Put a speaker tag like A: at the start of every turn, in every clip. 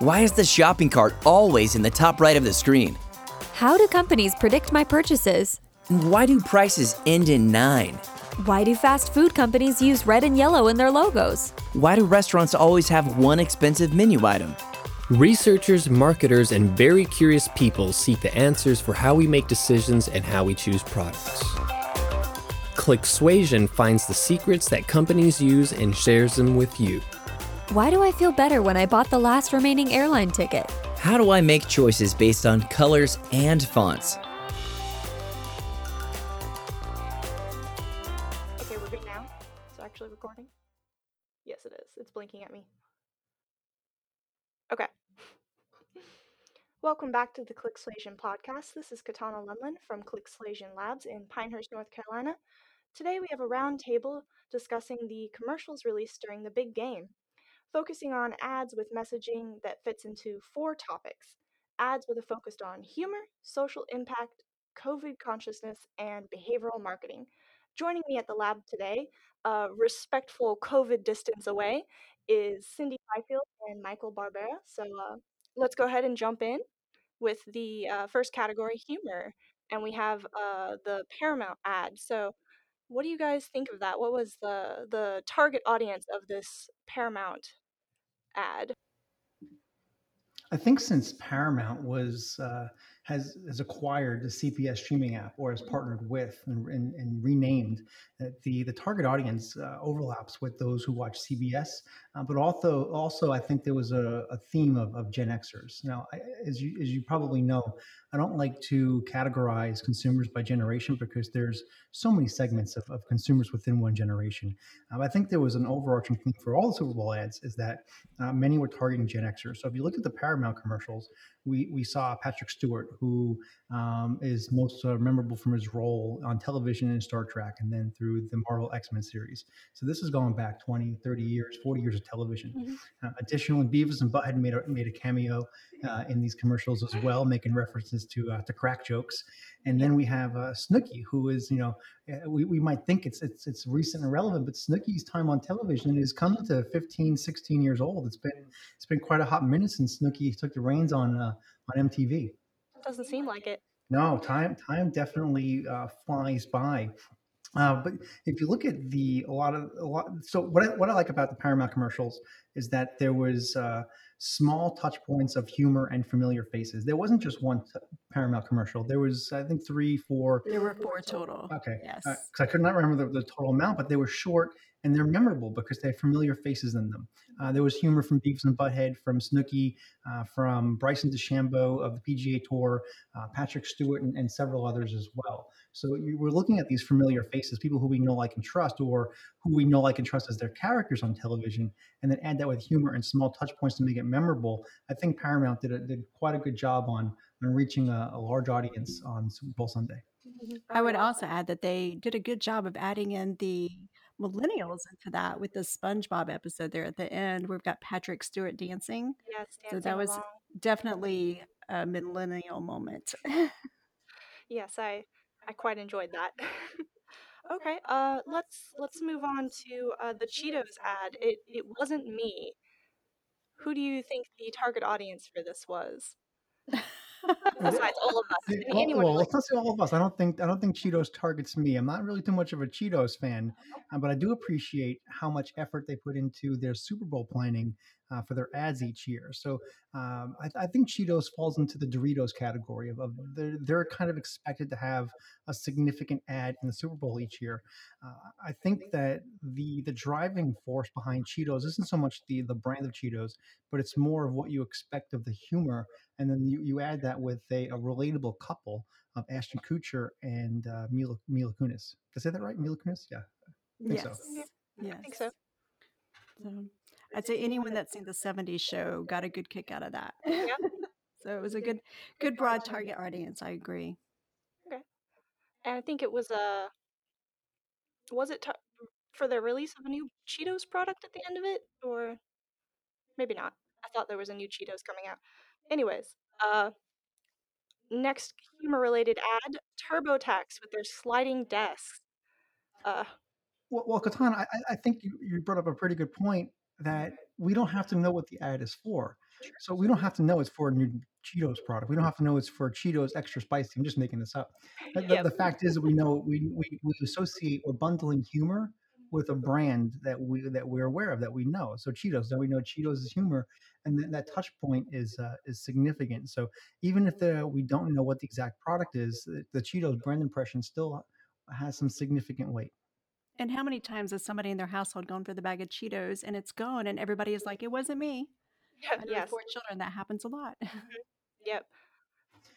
A: Why is the shopping cart always in the top right of the screen?
B: How do companies predict my purchases?
A: Why do prices end in 9?
B: Why do fast food companies use red and yellow in their logos?
A: Why do restaurants always have one expensive menu item?
C: Researchers, marketers, and very curious people seek the answers for how we make decisions and how we choose products. Clicksuasion finds the secrets that companies use and shares them with you.
B: Why do I feel better when I bought the last remaining airline ticket?
A: How do I make choices based on colors and fonts?
D: Okay, we're good now. It's actually recording. Yes, it is. It's blinking at me. Okay. Welcome back to the Clicksuasion podcast. This is Katana Lumlin from Clicksuasion Labs in Pinehurst, North Carolina. Today we have a roundtable discussing the commercials released during the big game, focusing on ads with messaging that fits into four topics ads with a focus on humor, social impact, COVID consciousness, and behavioral marketing. Joining me at the lab today, a respectful COVID distance away, is Cindy Highfield and Michael Barbera. So uh, let's go ahead and jump in with the uh, first category, humor. And we have uh, the Paramount ad. So what do you guys think of that? What was the the target audience of this Paramount ad?
E: I think since Paramount was uh, has has acquired the CBS streaming app or has partnered with and, and, and renamed that the the target audience uh, overlaps with those who watch CBS, uh, but also also I think there was a, a theme of, of Gen Xers. Now, I, as you as you probably know, I don't like to categorize consumers by generation because there's so many segments of, of consumers within one generation. Um, I think there was an overarching theme for all the Super Bowl ads is that uh, many were targeting Gen Xers. So if you look at the Paramount commercials, we, we saw Patrick Stewart, who um, is most uh, memorable from his role on television in Star Trek and then through the Marvel X Men series. So this is going back 20, 30 years, 40 years of television.
D: Mm-hmm.
E: Uh, additionally, Beavis and Butthead made a, made a cameo uh, in these commercials as well, making references to uh, to crack jokes. And then we have uh, Snooki, who is, you know, uh, we, we might think it's, it's it's recent and relevant, but Snooki's time on television is coming to 15, 16 years old. It's been it's been quite a hot minute since Snooki took the reins on uh, on MTV.
D: Doesn't seem like it.
E: No, time time definitely uh, flies by. Uh, but if you look at the a lot of a lot, so what I, what I like about the Paramount commercials is that there was uh, small touch points of humor and familiar faces. There wasn't just one t- Paramount commercial. There was I think three, four.
F: There were four total.
E: Okay,
F: Yes.
E: because I could not remember the, the total amount, but they were short and they're memorable because they have familiar faces in them. Uh, there was humor from Beavis and Butthead, from Snooki, uh, from Bryson DeChambeau of the PGA Tour, uh, Patrick Stewart, and, and several others as well. So you, we're looking at these familiar faces, people who we know, like, and trust, or who we know, like, and trust as their characters on television, and then add that with humor and small touch points to make it memorable. I think Paramount did, a, did quite a good job on, on reaching a, a large audience on Super Bowl Sunday.
F: I would also add that they did a good job of adding in the millennials into that with the SpongeBob episode there at the end. We've got Patrick Stewart dancing.
D: Yes,
F: So that was
D: along.
F: definitely a millennial moment.
D: Yes, I I quite enjoyed that. okay, uh, let's let's move on to uh, the Cheetos ad. It it wasn't me. Who do you think the target audience for this was? All of us,
E: See, Well, well, let's not say all of us. I don't think I don't think Cheetos targets me. I'm not really too much of a Cheetos fan, uh, but I do appreciate how much effort they put into their Super Bowl planning uh, for their ads each year. So um, I, I think Cheetos falls into the Doritos category of, of they're, they're kind of expected to have a significant ad in the Super Bowl each year. Uh, I think that the the driving force behind Cheetos isn't so much the the brand of Cheetos, but it's more of what you expect of the humor and then you, you add that with a, a relatable couple of Ashton Kutcher and uh, Mila, Mila Kunis. Did I say that right? Mila Kunis? Yeah. I think so.
F: yes. Yes.
D: I think so.
F: So I'd say anyone that's seen the 70s show got a good kick out of that.
D: Yeah.
F: so it was a good good broad target audience. I agree. Okay.
D: And I think it was a. Was it ta- for the release of a new Cheetos product at the end of it, or maybe not? I thought there was a new Cheetos coming out. Anyways, uh, next humor-related ad: TurboTax with their sliding desks. Uh,
E: Well, well Katana, I, I- I think you, you brought up a pretty good point. That we don't have to know what the ad is for. So we don't have to know it's for a new Cheetos product. We don't have to know it's for Cheetos extra spicy. I'm just making this up. The,
D: Yep.
E: the fact is that we know we, we, we associate or bundling humor with a brand that we that we're aware of that we know. So Cheetos, then we know Cheetos is humor, and then that touch point is uh, is significant. So even if the, we don't know what the exact product is, the, the Cheetos brand impression still has some significant weight.
F: And how many times has somebody in their household gone for the bag of Cheetos and it's gone and everybody is like, it wasn't me?
D: Yeah,
F: I know
D: yes.
F: four children, that happens a lot.
D: Yep.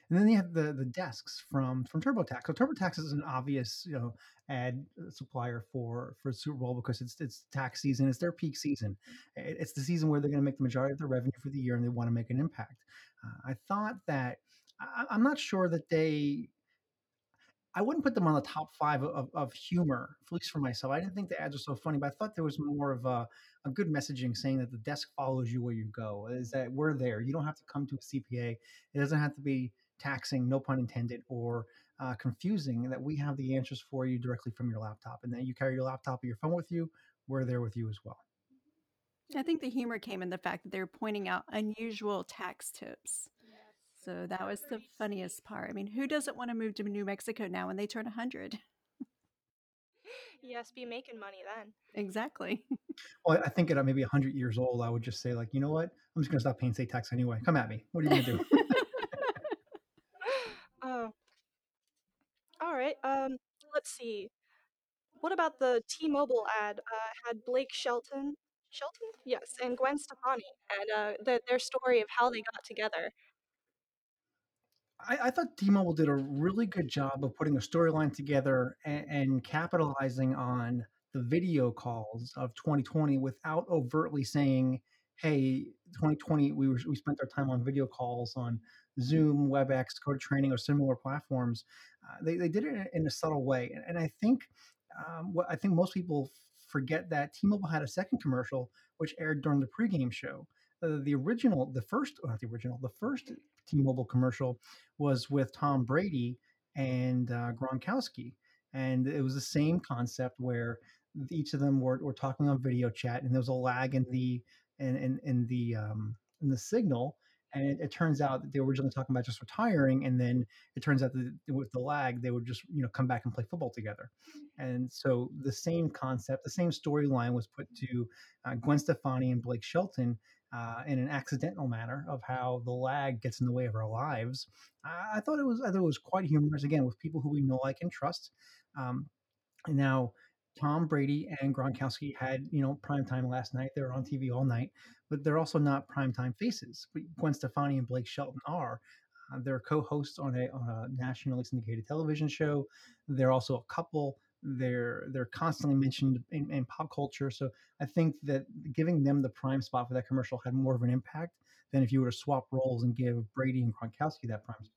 E: And then you have the the desks from from TurboTax. So TurboTax is an obvious you know ad uh, supplier for for Super Bowl because it's it's tax season. It's their peak season. It's the season where they're going to make the majority of their revenue for the year, and they want to make an impact. Uh, I thought that I, I'm not sure that they. I wouldn't put them on the top five of, of humor, at least for myself. I didn't think the ads were so funny, but I thought there was more of a, a good messaging saying that the desk follows you where you go. Is that we're there. You don't have to come to a CPA. It doesn't have to be taxing, no pun intended, or uh, confusing. That we have the answers for you directly from your laptop, and then you carry your laptop or your phone with you. We're there with you as well.
F: I think the humor came in the fact that they were pointing out unusual tax tips. So that was the funniest part. I mean, who doesn't want to move to New Mexico now when they turn 100?
D: Yes, be making money then.
F: Exactly.
E: Well, I think at maybe 100 years old, I would just say, like, you know what? I'm just going to stop paying state tax anyway. Come at me. What are you going to do?
D: Oh. All right. Um, let's see. What about the T-Mobile ad? Uh, had Blake Shelton, Shelton, yes, and Gwen Stefani, and uh, the, their story of how they got together.
E: I, I thought T-Mobile did a really good job of putting a storyline together and, and capitalizing on the video calls of 2020 without overtly saying, "Hey, 2020, we were we spent our time on video calls on Zoom, WebEx, GoToMeeting, or similar platforms." Uh, they they did it in, a- subtle way, and, and I think um, what I think most people forget that T-Mobile had a second commercial which aired during the pregame show. Uh, the original, the first, not the original, the first T-Mobile commercial was with Tom Brady and uh, Gronkowski, and it was the same concept where each of them were, were talking on video chat, and there was a lag in the in in, in the um, in the signal. And it, it turns out that they were originally talking about just retiring, and then it turns out that with the lag, they would just you know come back and play football together. And so the same concept, the same storyline was put to uh, Gwen Stefani and Blake Shelton uh, in an accidental manner of how the lag gets in the way of our lives. I, I thought it was I thought it was quite humorous again with people who we know, like, and trust. Um, now Tom Brady and Gronkowski had you know prime time last night. They were on TV all night, but they're also not prime time faces. But Gwen Stefani and Blake Shelton are. Uh, they're co-hosts on a, on a nationally syndicated television show. They're also a couple. They're they're constantly mentioned in, in pop culture. So I think that giving them the prime spot for that commercial had more of an impact than if you were to swap roles and give Brady and Gronkowski that prime spot.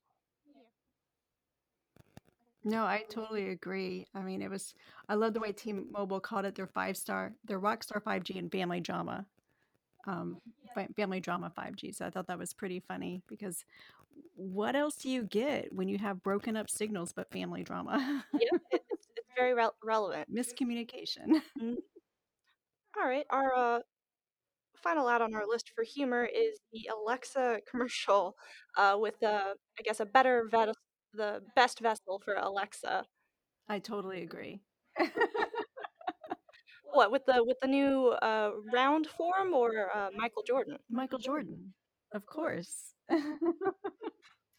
F: No, I totally agree. I mean, it was, I love the way T-Mobile called it their five star, their rock star 5G and family drama, um, family drama 5G. So I thought that was pretty funny because what else do you get when you have broken up signals but family drama?
D: Yep, it, it's, it's very rel relevant.
F: Miscommunication.
D: All right, our uh, final ad on our list for humor is the Alexa commercial uh, with uh, I guess a better ves- the best vessel for Alexa.
F: I totally agree.
D: What with the with the new uh, round form or uh, Michael Jordan?
F: Michael Jordan, of course.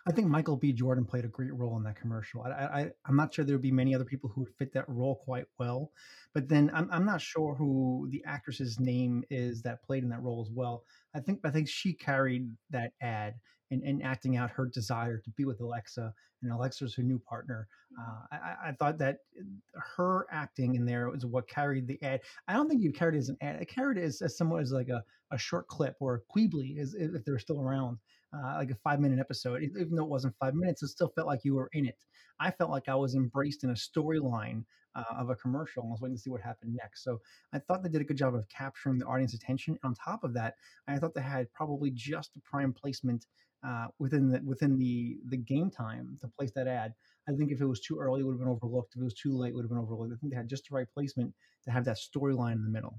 E: I think Michael B. Jordan played a great role in that commercial. I, I, I'm not sure there would be many other people who would fit that role quite well. But then I'm, I'm not sure who the actress's name is that played in that role as well. I think I think she carried that ad and, and acting out her desire to be with Alexa, and Alexa's her new partner. Uh, I, I- thought that her acting in there was what carried the ad. I don't think you carried it as an ad. I carried it as, as somewhat as like a, a short clip or a Quibi, as if they're still around uh, like a five minute episode. Even though it wasn't five minutes, it still felt like you were in it. I felt like I was embraced in a storyline uh, of a commercial and I was waiting to see what happened next. So I thought they did a good job of capturing the audience attention. On top of that, I thought they had probably just the prime placement uh, within the within the the game time to place that ad. I think if it was too early, it would have been overlooked. If it was too late, it would have been overlooked. I think they had just the right placement to have that storyline in the middle.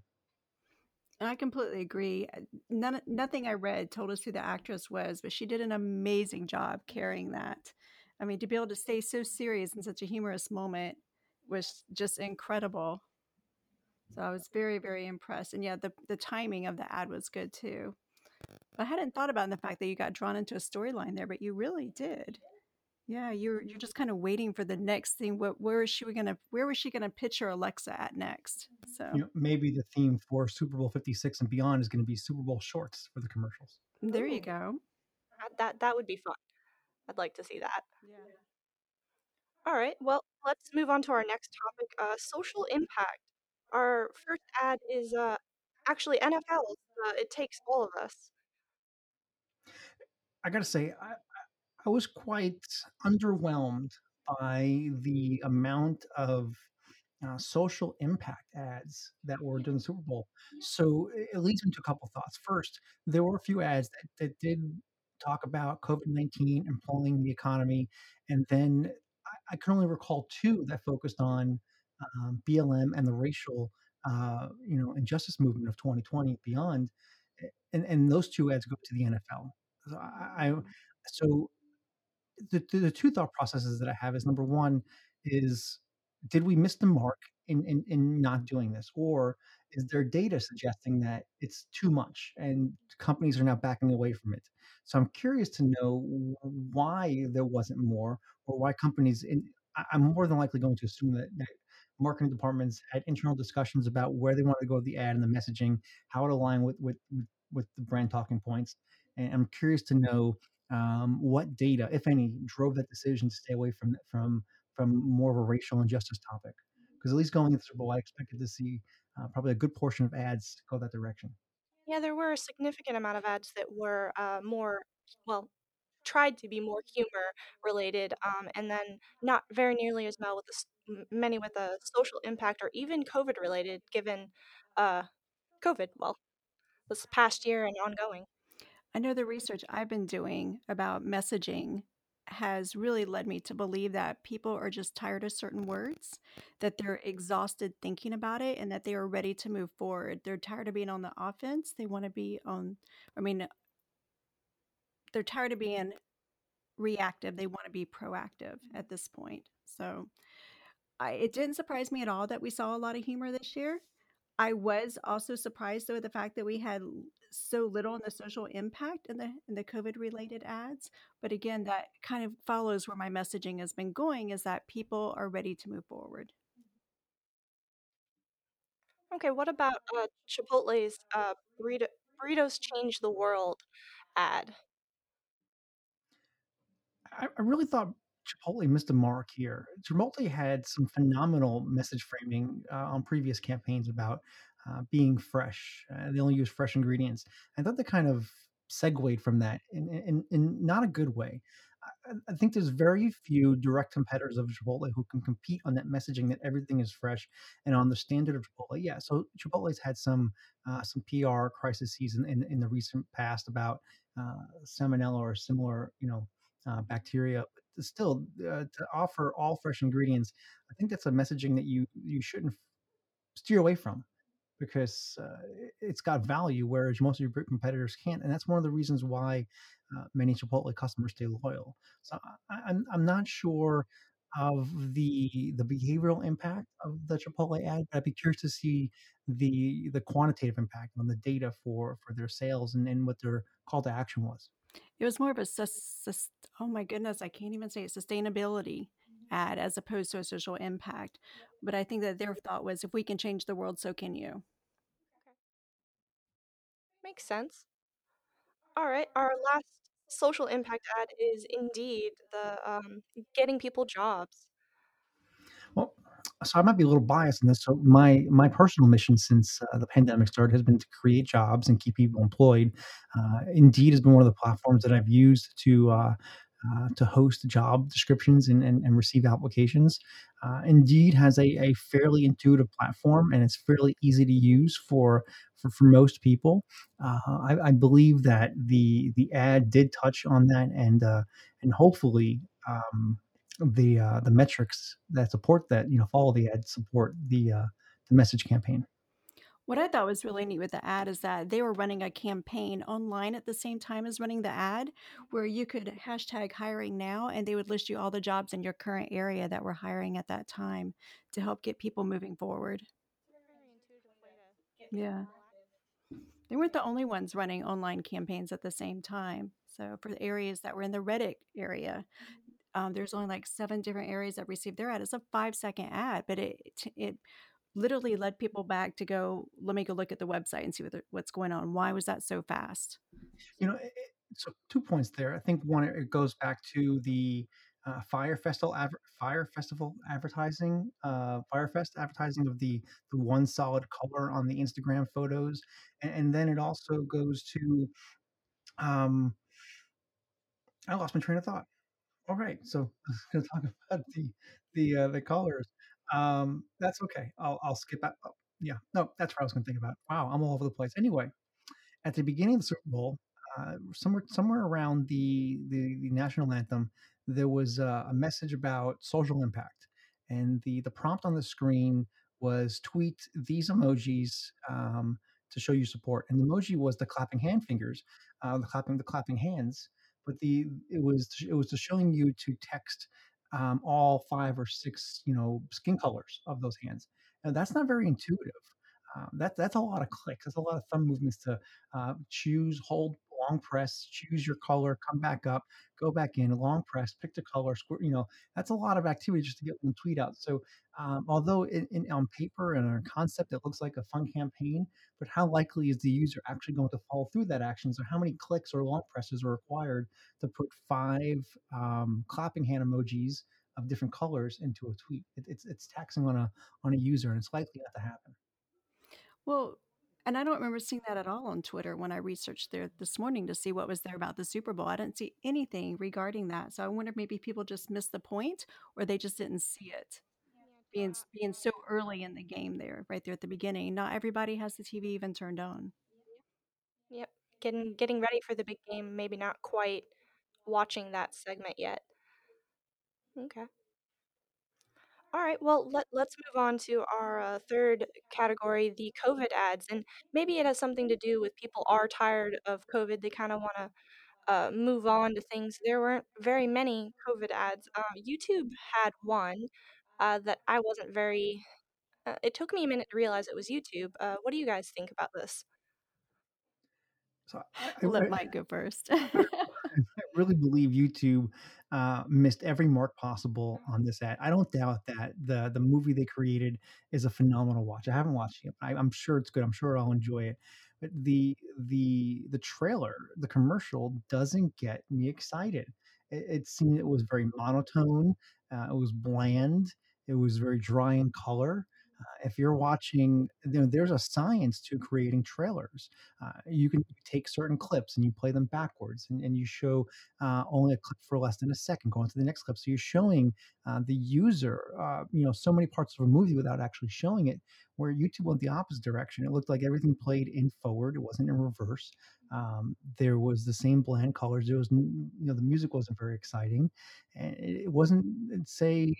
F: And I completely agree. Uh, none, nothing I read told us who the actress was, but she did an amazing job carrying that. I mean, to be able to stay so serious in such a humorous moment was just incredible. So I was very, very impressed. And yeah, the, the timing of the ad was good too. I hadn't thought about the fact that you got drawn into a storyline there, but you really did. Yeah, you're you're just kind of waiting for the next thing. What where is she gonna where was she gonna pitch her Alexa at next? So
E: You know, maybe the theme for Super Bowl 56 and beyond is going to be Super Bowl shorts for the commercials.
F: there you go.
D: that that that would be fun. I'd like to see that.
F: Yeah.
D: All right, well, let's move on to our next topic, uh, social impact. Our first ad is uh, actually NFL. uh, It Takes All of Us.
E: I got to say, I, I was quite underwhelmed by the amount of uh, social impact ads that were during the Super Bowl. So it leads me to a couple thoughts. First, there were a few ads that, that did talk about COVID 19 and pulling the economy. And then I, I can only recall two that focused on um, BLM and the racial uh, you know, injustice movement of 2020 beyond. And, and those two ads go to the NFL. So I, I so the, the the two thought processes that I have is number one is did we miss the mark in, in in not doing this, or is there data suggesting that it's too much and companies are now backing away from it? So I'm curious to know why there wasn't more, or why companies. In, I'm more than likely going to assume that, that marketing departments had internal discussions about where they wanted to go with the ad and the messaging, how it aligned with with, with the brand talking points. And I'm curious to know um, what data, if any, drove that decision to stay away from from from more of a racial injustice topic? Because at least going into Super Bowl, I expected to see uh, probably a good portion of ads go that direction.
D: Yeah, there were a significant amount of ads that were uh, more, well, tried to be more humor related, um, and then not very nearly as well with the, many with a social impact or even COVID related, given uh, COVID, well, this past year and ongoing.
F: I know the research I've been doing about messaging has really led me to believe that people are just tired of certain words, that they're exhausted thinking about it, and that they are ready to move forward. They're tired of being on the offense. They want to be on, I mean, they're tired of being reactive. They want to be proactive at this point. So I, it didn't surprise me at all that we saw a lot of humor this year. I was also surprised though at the fact that we had so little in the social impact in the in the COVID related ads. But again, that kind of follows where my messaging has been going is that people are ready to move forward.
D: Okay, what about uh, Chipotle's uh, burrito, Burritos Change the World ad?
E: I, I really thought Chipotle missed a mark here. Chipotle had some phenomenal message framing uh, on previous campaigns about uh, being fresh. Uh, they only use fresh ingredients. I thought they kind of segued from that in, in, in not a good way. I, I think there's very few direct competitors of Chipotle who can compete on that messaging that everything is fresh and on the standard of Chipotle. Yeah, so Chipotle's had some uh, some PR crises in, in in the recent past about uh, salmonella or similar, you know, uh, bacteria. Still, uh, to offer all fresh ingredients, I think that's a messaging that you you shouldn't steer away from because uh, it's got value, whereas most of your competitors can't. And that's one of the reasons why uh, many Chipotle customers stay loyal. So I, I'm I'm not sure of the the behavioral impact of the Chipotle ad, but I'd be curious to see the the quantitative impact on the data for for their sales and, and what their call to action was.
F: It was more of a oh my goodness, I can't even say it, sustainability ad as opposed to a social impact. But I think that their thought was if we can change the world, so can you.
D: Makes sense. All right, our last social impact ad is indeed the um, getting people jobs.
E: Well, so I might be a little biased in this. So my my personal mission since uh, the pandemic started has been to create jobs and keep people employed. Uh, Indeed has been one of the platforms that I've used to uh, uh, to host job descriptions and, and, and receive applications. Uh, Indeed has a, a fairly intuitive platform and it's fairly easy to use for for, for most people. Uh, I, I believe that the the ad did touch on that and uh, and hopefully. Um, the uh, the metrics that support that you know follow the ad support the the message campaign.
F: What I thought was really neat with the ad is that they were running a campaign online at the same time as running the ad, where you could hashtag hiring now and they would list you all the jobs in your current area that were hiring at that time to help get people moving forward. Yeah. They weren't the only ones running online campaigns at the same time. So for the areas that were in the Reddit area, um, there's only like seven different areas that received their ad. It's a five second ad, but it it literally led people back to go. Let me go look at the website and see what what's going on. Why was that so fast?
E: You know, it, so two points there. I think one it goes back to the uh, Fyre Festival adver- Fyre Festival advertising, uh, Fyre Fest advertising of the the one solid color on the Instagram photos, and, and then it also goes to um, I lost my train of thought. All right, so to talk about the the uh, the colors. Um, that's okay. I'll I'll skip that. Oh, yeah, no, that's what I was going to think about. Wow, I'm all over the place. Anyway, at the beginning of the Super Bowl, uh, somewhere somewhere around the, the the national anthem, there was uh, a message about social impact, and the the prompt on the screen was tweet these emojis um, to show you support. And the emoji was the clapping hand fingers, uh, the clapping the clapping hands. But the it was it was to showing you to text um, all five or six you know skin colors of those hands, and that's not very intuitive. Um, that, that's a lot of clicks. That's a lot of thumb movements to uh, choose, hold, long press, choose your color, come back up, go back in, long press, pick the color, squirt. You know, that's a lot of activity just to get one tweet out. So, um, although in, in, on paper and on concept it looks like a fun campaign, but how likely is the user actually going to follow through that action? So, how many clicks or long presses are required to put five um, clapping hand emojis of different colors into a tweet? It, it's it's taxing on a on a user, and it's likely not to happen.
F: Well, and I don't remember seeing that at all on Twitter when I researched there this morning to see what was there about the Super Bowl. I didn't see anything regarding that. So I wonder if maybe people just missed the point or they just didn't see it. Being being so early in the game there, right there at the beginning. Not everybody has the TV even turned on.
D: Yep. Getting getting ready for the big game, maybe not quite watching that segment yet. Okay. All right, well, let, let's move on to our uh, third category, the COVID ads. And maybe it has something to do with people are tired of COVID. They kind of want to uh, move on to things. There weren't very many COVID ads. Uh, YouTube had one uh, that I wasn't very. Uh, it took me a minute to realize it was YouTube. Uh, what do you guys think about this?
E: So
F: I, Let Mike go first.
E: I really believe YouTube uh, missed every mark possible on this ad. I don't doubt that the the movie they created is a phenomenal watch. I haven't watched it. I, I'm sure it's good. I'm sure I'll enjoy it. But the the the trailer, the commercial, doesn't get me excited. It, it seemed it was very monotone. Uh, it was bland. It was very dry in color. Uh, if you're watching, you know, there's a science to creating trailers. Uh, you can take certain clips and you play them backwards, and, and you show uh, only a clip for less than a second, going to the next clip. So you're showing uh, the user, uh, you know, so many parts of a movie without actually showing it. Where YouTube went the opposite direction. It looked like everything played in forward. It wasn't in reverse. Um, there was the same bland colors. There was, you know, the music wasn't very exciting, and it wasn't say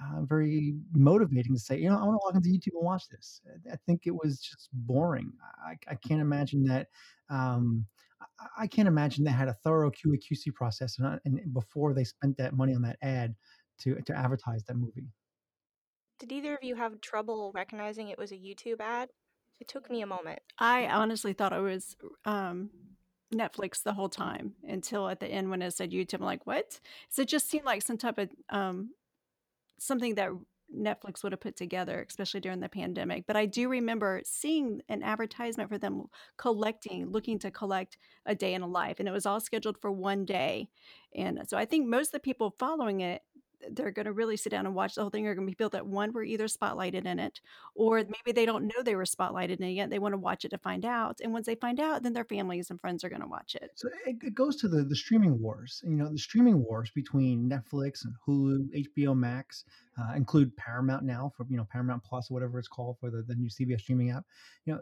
E: uh, very motivating to say, you know, I want to log into YouTube and watch this. I think it was just boring. I, I can't imagine that. Um, I, I can't imagine they had a thorough QA QC process and, and before they spent that money on that ad to to advertise that movie.
D: Did either of you have trouble recognizing it was a YouTube ad? It took me a moment.
F: I honestly thought it was um, Netflix the whole time until at the end when it said YouTube. I'm like, what? So it just seemed like some type of um, something that Netflix would have put together, especially during the pandemic. But I do remember seeing an advertisement for them collecting, looking to collect a day in a life, and it was all scheduled for one day. And so I think most of the people following it they're going to really sit down and watch the whole thing are going to be people that one were either spotlighted in it or mm-hmm. maybe they don't know they were spotlighted in it yet they want to watch it to find out and once they find out then their families and friends are going to watch it.
E: So it, it goes to the the streaming wars you know the streaming wars between netflix and hulu hbo max uh, include paramount now for you know paramount plus or whatever it's called for the, the new cbs streaming app you know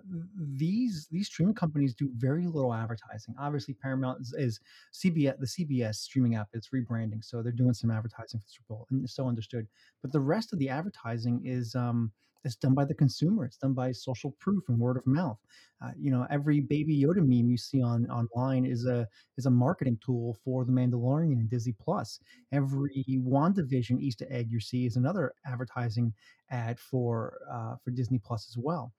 E: these these streaming companies do very little advertising obviously paramount is, is cbs the cbs streaming app it's rebranding so they're doing some advertising for Super Bowl, and so understood. But the rest of the advertising is um, it's done by the consumer. It's done by social proof and word of mouth. Uh, you know, every Baby Yoda meme you see on online is a is a marketing tool for The Mandalorian and Disney Plus. Every WandaVision Easter egg you see is another advertising ad for uh, for Disney Plus as well.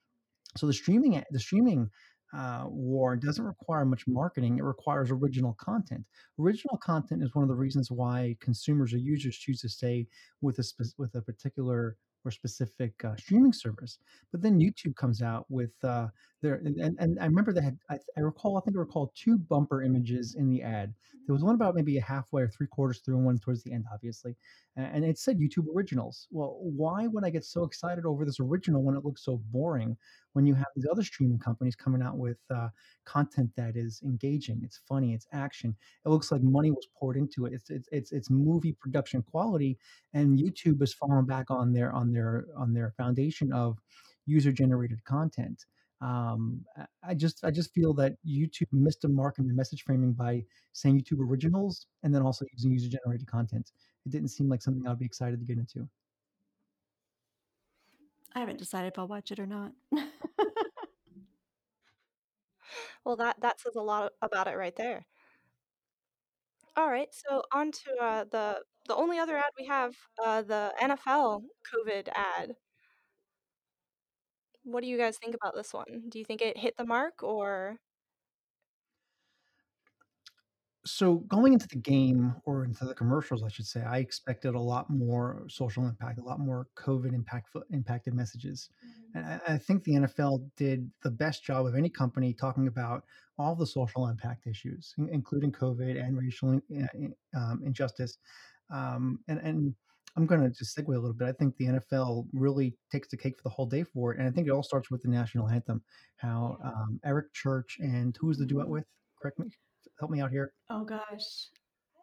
E: So the streaming the streaming uh, war doesn't require much marketing. It requires original content. Original content is one of the reasons why consumers or users choose to stay with a spe- with a particular or specific uh, streaming service. But then YouTube comes out with uh, their and, and I remember they had I, I recall I think I recall two bumper images in the ad. There was one about maybe a halfway or three quarters through, and one towards the end, obviously, and it said YouTube Originals. Well, why would I get so excited over this original when it looks so boring? When you have these other streaming companies coming out with uh, content that is engaging, it's funny, it's action, it looks like money was poured into it. It's it's it's, it's movie production quality, and YouTube has fallen back on their on their on their foundation of user generated content. Um, I just I just feel that YouTube missed a mark in the message framing by saying YouTube originals and then also using user generated content. It didn't seem like something I'd be excited to get into.
F: I haven't decided if I'll watch it or not.
D: well, that that says a lot about it right there. All right, so on to uh, the the only other ad we have, uh, the NFL COVID ad. What do you guys think about this one? Do you think it hit the mark or
E: so going into the game or into the commercials, I should say, I expected a lot more social impact, a lot more COVID impact impacted messages, mm-hmm. and I, I, think the NFL did the best job of any company talking about all the social impact issues, including COVID and racial uh, um, injustice, um, and and. I'm going to just segue a little bit. I think the NFL really takes the cake for the whole day for it, and I think it all starts with the national anthem. How um, Eric Church and who was the duet with? Correct me help me out here?
F: Oh gosh.
D: I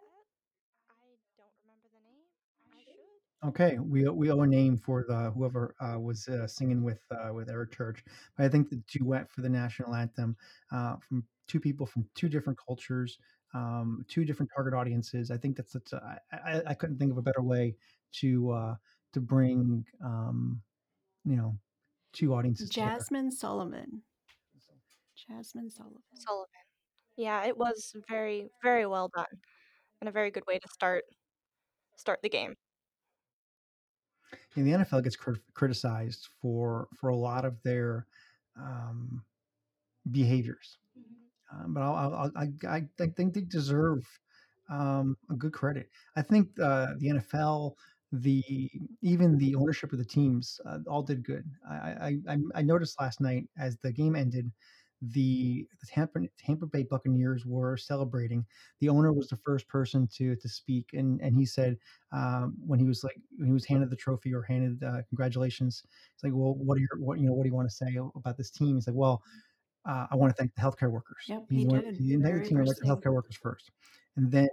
D: don't remember the name. I should.
E: Okay, we we owe a name for the whoever uh, was uh, singing with uh, with Eric Church. But I think the duet for the national anthem uh, from two people from two different cultures, um, two different target audiences. I think that's, that's uh, I, I couldn't think of a better way to uh, to bring um, you know two audiences.
F: Jazmine together. Sullivan. Jazmine Sullivan.
D: Sullivan. Yeah, it was very, very well done, and a very good way to start start the game.
E: And the NFL gets criticized for for a lot of their um, behaviors. Um, but I'll, I'll, I, I think they deserve um, a good credit. I think uh, the NFL, the even the ownership of the teams, uh, all did good. I, I I noticed last night as the game ended the, the Tampa, Tampa Bay Buccaneers were celebrating. The owner was the first person to to speak, and and he said um, when he was like when he was handed the trophy or handed uh, congratulations, he's like, well, what are your what you know what do you want to say about this team? He's like, well. Uh, I want to thank the healthcare workers.
F: Yep, he, he,
E: went,
F: did.
E: he didn't thank team, the healthcare workers first. And then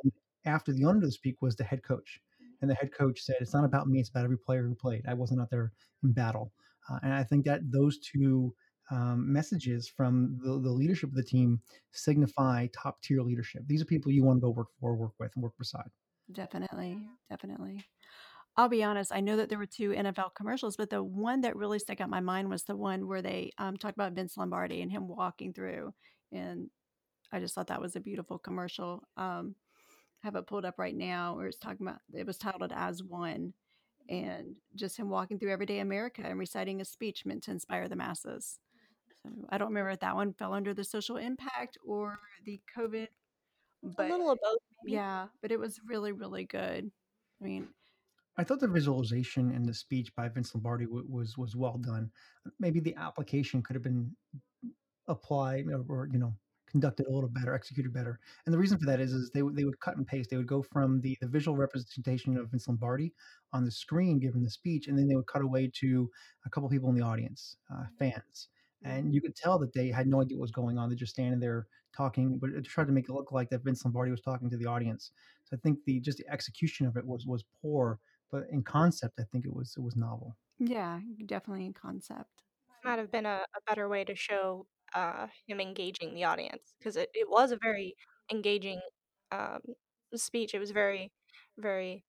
E: after the owner to speak was the head coach. And the head coach said, It's not about me, it's about every player who played. I wasn't out there in battle. Uh, and I think that those two um, messages from the, the leadership of the team signify top tier leadership. These are people you want to go work for, work with, and work beside.
F: Definitely, definitely. I'll be honest. I know that there were two NFL commercials, but the one that really stuck out my mind was the one where they um, talked about Vince Lombardi and him walking through, and I just thought that was a beautiful commercial. Um, I have it pulled up right now, where it's talking about. It was titled "As One," and just him walking through everyday America and reciting a speech meant to inspire the masses. So I don't remember if that one fell under the social impact or the COVID.
D: But, a little of both.
F: Maybe. Yeah, but it was really, really good. I mean,
E: I thought the visualization and the speech by Vince Lombardi w- was was well done. Maybe the application could have been applied or, or, you know conducted a little better, executed better. And the reason for that is is they they would cut and paste. They would go from the the visual representation of Vince Lombardi on the screen giving the speech, and then they would cut away to a couple people in the audience, uh, fans, and you could tell that they had no idea what was going on. They're just standing there talking, but it tried to make it look like that Vince Lombardi was talking to the audience. So I think the just the execution of it was was poor, but in concept, I think it was it was novel.
F: Yeah, definitely in concept.
D: Might have been a, a better way to show uh, him engaging the audience because it, it was a very engaging um, speech. It was very, very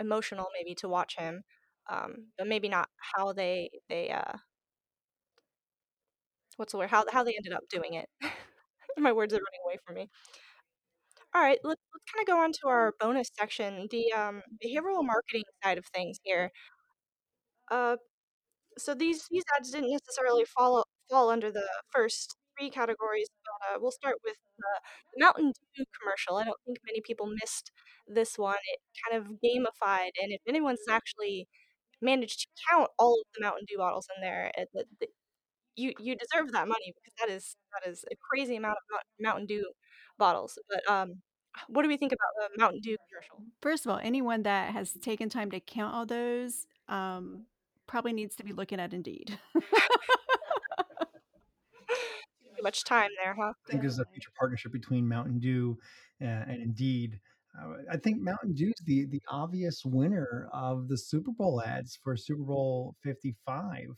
D: emotional, maybe to watch him. um, but maybe not how they they uh, what's the word? How how they ended up doing it. My words are running away from me. All right, let's let's kind of go on to our bonus section, the um, behavioral marketing side of things here. Uh, so these these ads didn't necessarily fall fall under the first three categories, but uh, we'll start with the Mountain Dew commercial. I don't think many people missed this one. It kind of gamified, and if anyone's actually managed to count all of the Mountain Dew bottles in there, it, the, the, you you deserve that money because that is that is a crazy amount of Mountain Dew bottles. But um, what do we think about the Mountain Dew commercial?
F: First of all, anyone that has taken time to count all those um, probably needs to be looking at Indeed.
D: Too much time there, huh?
E: I think there's a future partnership between Mountain Dew uh, and Indeed. Uh, I think Mountain Dew is the the obvious winner of the Super Bowl ads for Super Bowl 55.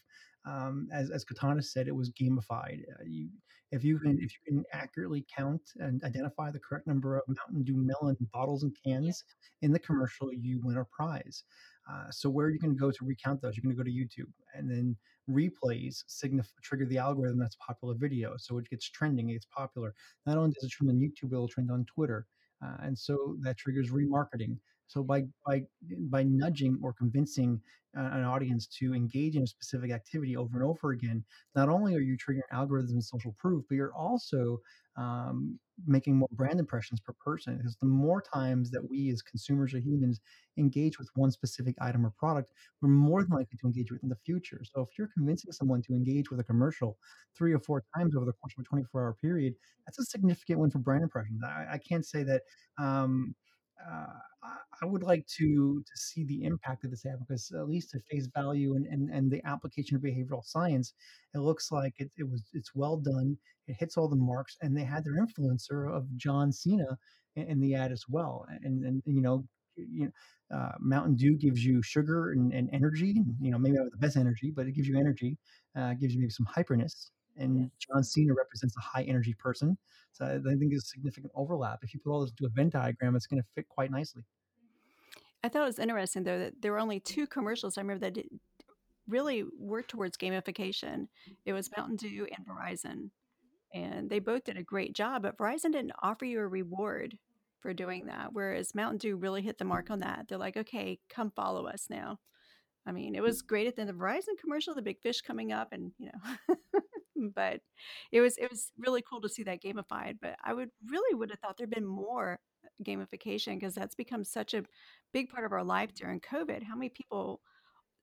E: Um, as as Katana said, it was gamified. Uh, you, if you can if you can accurately count and identify the correct number of Mountain Dew melon bottles and cans in the commercial, you win a prize. Uh, so where are you going to go to recount those? You're going to go to YouTube, and then replays signify trigger the algorithm that's popular video, so it gets trending, it gets popular. Not only does it trend on YouTube, it'll trend on Twitter, uh, and so that triggers remarketing. So by by by nudging or convincing uh, an audience to engage in a specific activity over and over again, not only are you triggering algorithms and social proof, but you're also um, making more brand impressions per person. Because the more times that we as consumers or humans engage with one specific item or product, we're more than likely to engage with in the future. So if you're convincing someone to engage with a commercial three or four times over the course of a 24 hour period, that's a significant win for brand impressions. I, I can't say that. Um, uh, I would like to to see the impact of this because at least at face value and, and, and the application of behavioral science, it looks like it, it was it's well done. It hits all the marks, and they had their influencer of John Cena in, in the ad as well. And and, you know, you know, uh, Mountain Dew gives you sugar and, and energy. You know, maybe not the best energy, but it gives you energy. Uh, gives you maybe some hyperness. And John Cena represents a high energy person. So I think there's significant overlap. If you put all this into a Venn diagram, it's going to fit quite nicely.
F: I thought it was interesting though that there were only two commercials I remember that really worked towards gamification. It was Mountain Dew and Verizon, and they both did a great job. But Verizon didn't offer you a reward for doing that, whereas Mountain Dew really hit the mark on that. They're like, "Okay, come follow us now." I mean, it was mm. great at the end of the Verizon commercial, the big fish coming up, and you know, but it was it was really cool to see that gamified. But I would really would have thought there'd been more gamification because that's become such a big part of our life during COVID. How many people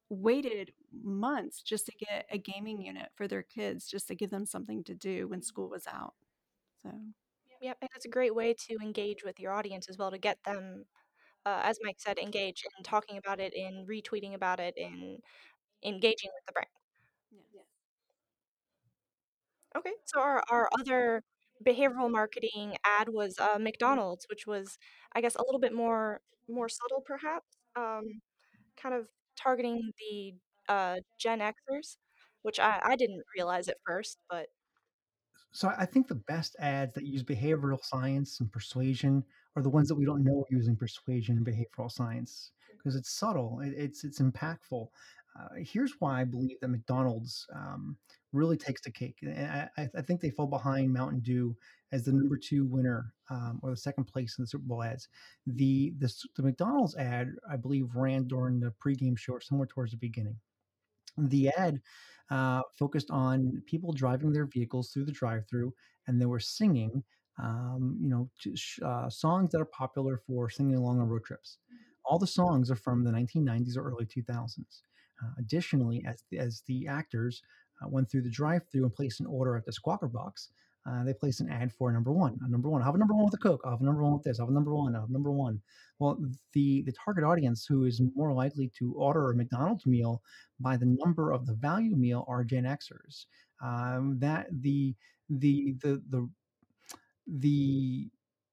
F: waited months just to get a gaming unit for their kids, just to give them something to do when school was out? So,
D: yep, and it's a great way to engage with your audience as well to get them, uh, as Mike said, engaged in talking about it, in retweeting about it, in engaging with the brand. Okay, so our, our other behavioral marketing ad was uh, McDonald's, which was, I guess, a little bit more more subtle, perhaps, um, kind of targeting the uh, Gen Xers, which I, I didn't realize at first, but
E: So I think the best ads that use behavioral science and persuasion are the ones that we don't know are using persuasion and behavioral science because it's subtle, it, it's it's impactful. Uh, here's why I believe that McDonald's um, really takes the cake, and I, I think they fall behind Mountain Dew as the number two winner um, or the second place in the Super Bowl ads. The, the the McDonald's ad I believe ran during the pregame show or somewhere towards the beginning. The ad uh, focused on people driving their vehicles through the drive-through, and they were singing, um, you know, uh, songs that are popular for singing along on road trips. All the songs are from the 1990s or early 2000s. Uh, additionally, as as the actors uh, went through the drive-through and placed an order at the Squawker box, uh, they placed an ad for number one. A number one. I have a number one with a Coke. I have a number one with this. I have a number one. I have a number one. Well, the the target audience who is more likely to order a McDonald's meal by the number of the value meal are Gen Xers. Um, that the the the the the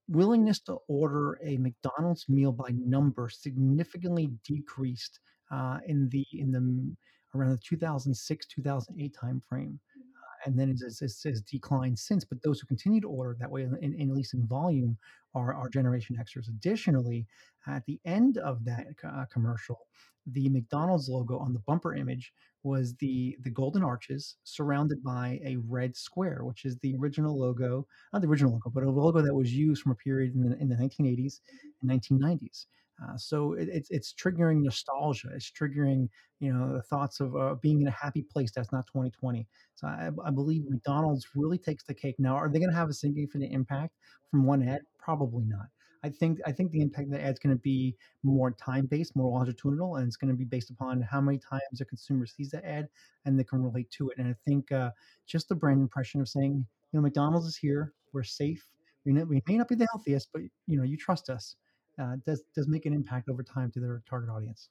E: willingness to order a McDonald's meal by number significantly decreased uh, in the in the around the 2006 2008 timeframe mm-hmm. uh, and then it's, it's, it's declined since. But those who continue to order that way, in, in, at least in volume, are, are Generation Xers. Additionally, at the end of that uh, commercial, the McDonald's logo on the bumper image was the the golden arches surrounded by a red square, which is the original logo, not the original logo, but a logo that was used from a period in the, in the 1980s mm-hmm. and 1990s. Uh, so it, it's it's triggering nostalgia. It's triggering you know the thoughts of uh, being in a happy place that's not 2020. So I, I believe McDonald's really takes the cake. Now, are they going to have a significant impact from one ad? Probably not. I think I think the impact of the ad is going to be more time based, more longitudinal, and it's going to be based upon how many times a consumer sees that ad and they can relate to it. And I think uh, just the brand impression of saying, you know, McDonald's is here, we're safe. We, we may not be the healthiest, but you know, you trust us. Uh, does does make an impact over time to their target audience.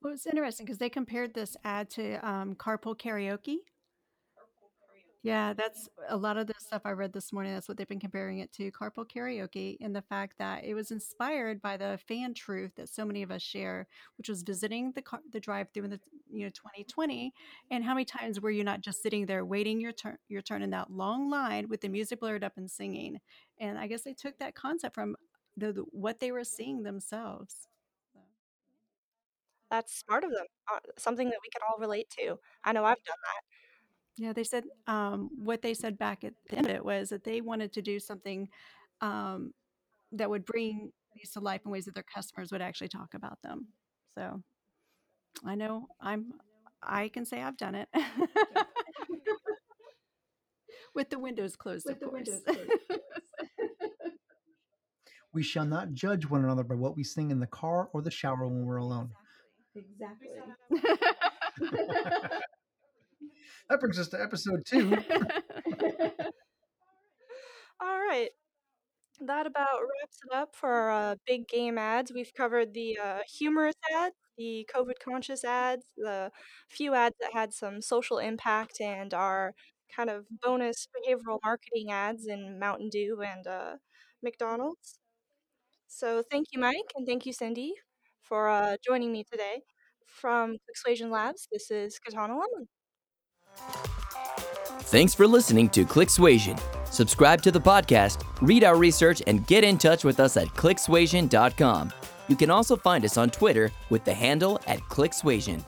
F: Well, it's interesting because they compared this ad to um, carpool karaoke, yeah, that's a lot of the stuff I read this morning. That's what they've been comparing it to carpool karaoke, and the fact that it was inspired by the fan truth that so many of us share, which was visiting the car, the drive-through in the you know 2020. And how many times were you not just sitting there waiting your turn, your turn in that long line with the music blurred up and singing? And I guess they took that concept from the, the what they were seeing themselves.
D: That's smart of them. Uh, something that we can all relate to. I know I've done that.
F: Yeah, they said um, what they said back at the end of it was that they wanted to do something um, that would bring these to life in ways that their customers would actually talk about them. So I know I'm I can say I've done it. With the windows closed, With of course. Closed,
E: we shall not judge one another by what we sing in the car or the shower when we're alone.
F: Exactly.
E: exactly. that brings us to episode two.
D: All right. That about wraps it up for our uh, big game ads. We've covered the uh, humorous ads, the COVID conscious ads, the few ads that had some social impact, and our kind of bonus behavioral marketing ads in Mountain Dew and uh, McDonald's. So thank you, Mike, and thank you, Cindy, for uh, joining me today. From Clicksuasion Labs, this is Katana Lemon.
A: Thanks for listening to Clicksuasion. Subscribe to the podcast, read our research, and get in touch with us at clicksuasion.com. You can also find us on Twitter with the handle at Clicksuasion.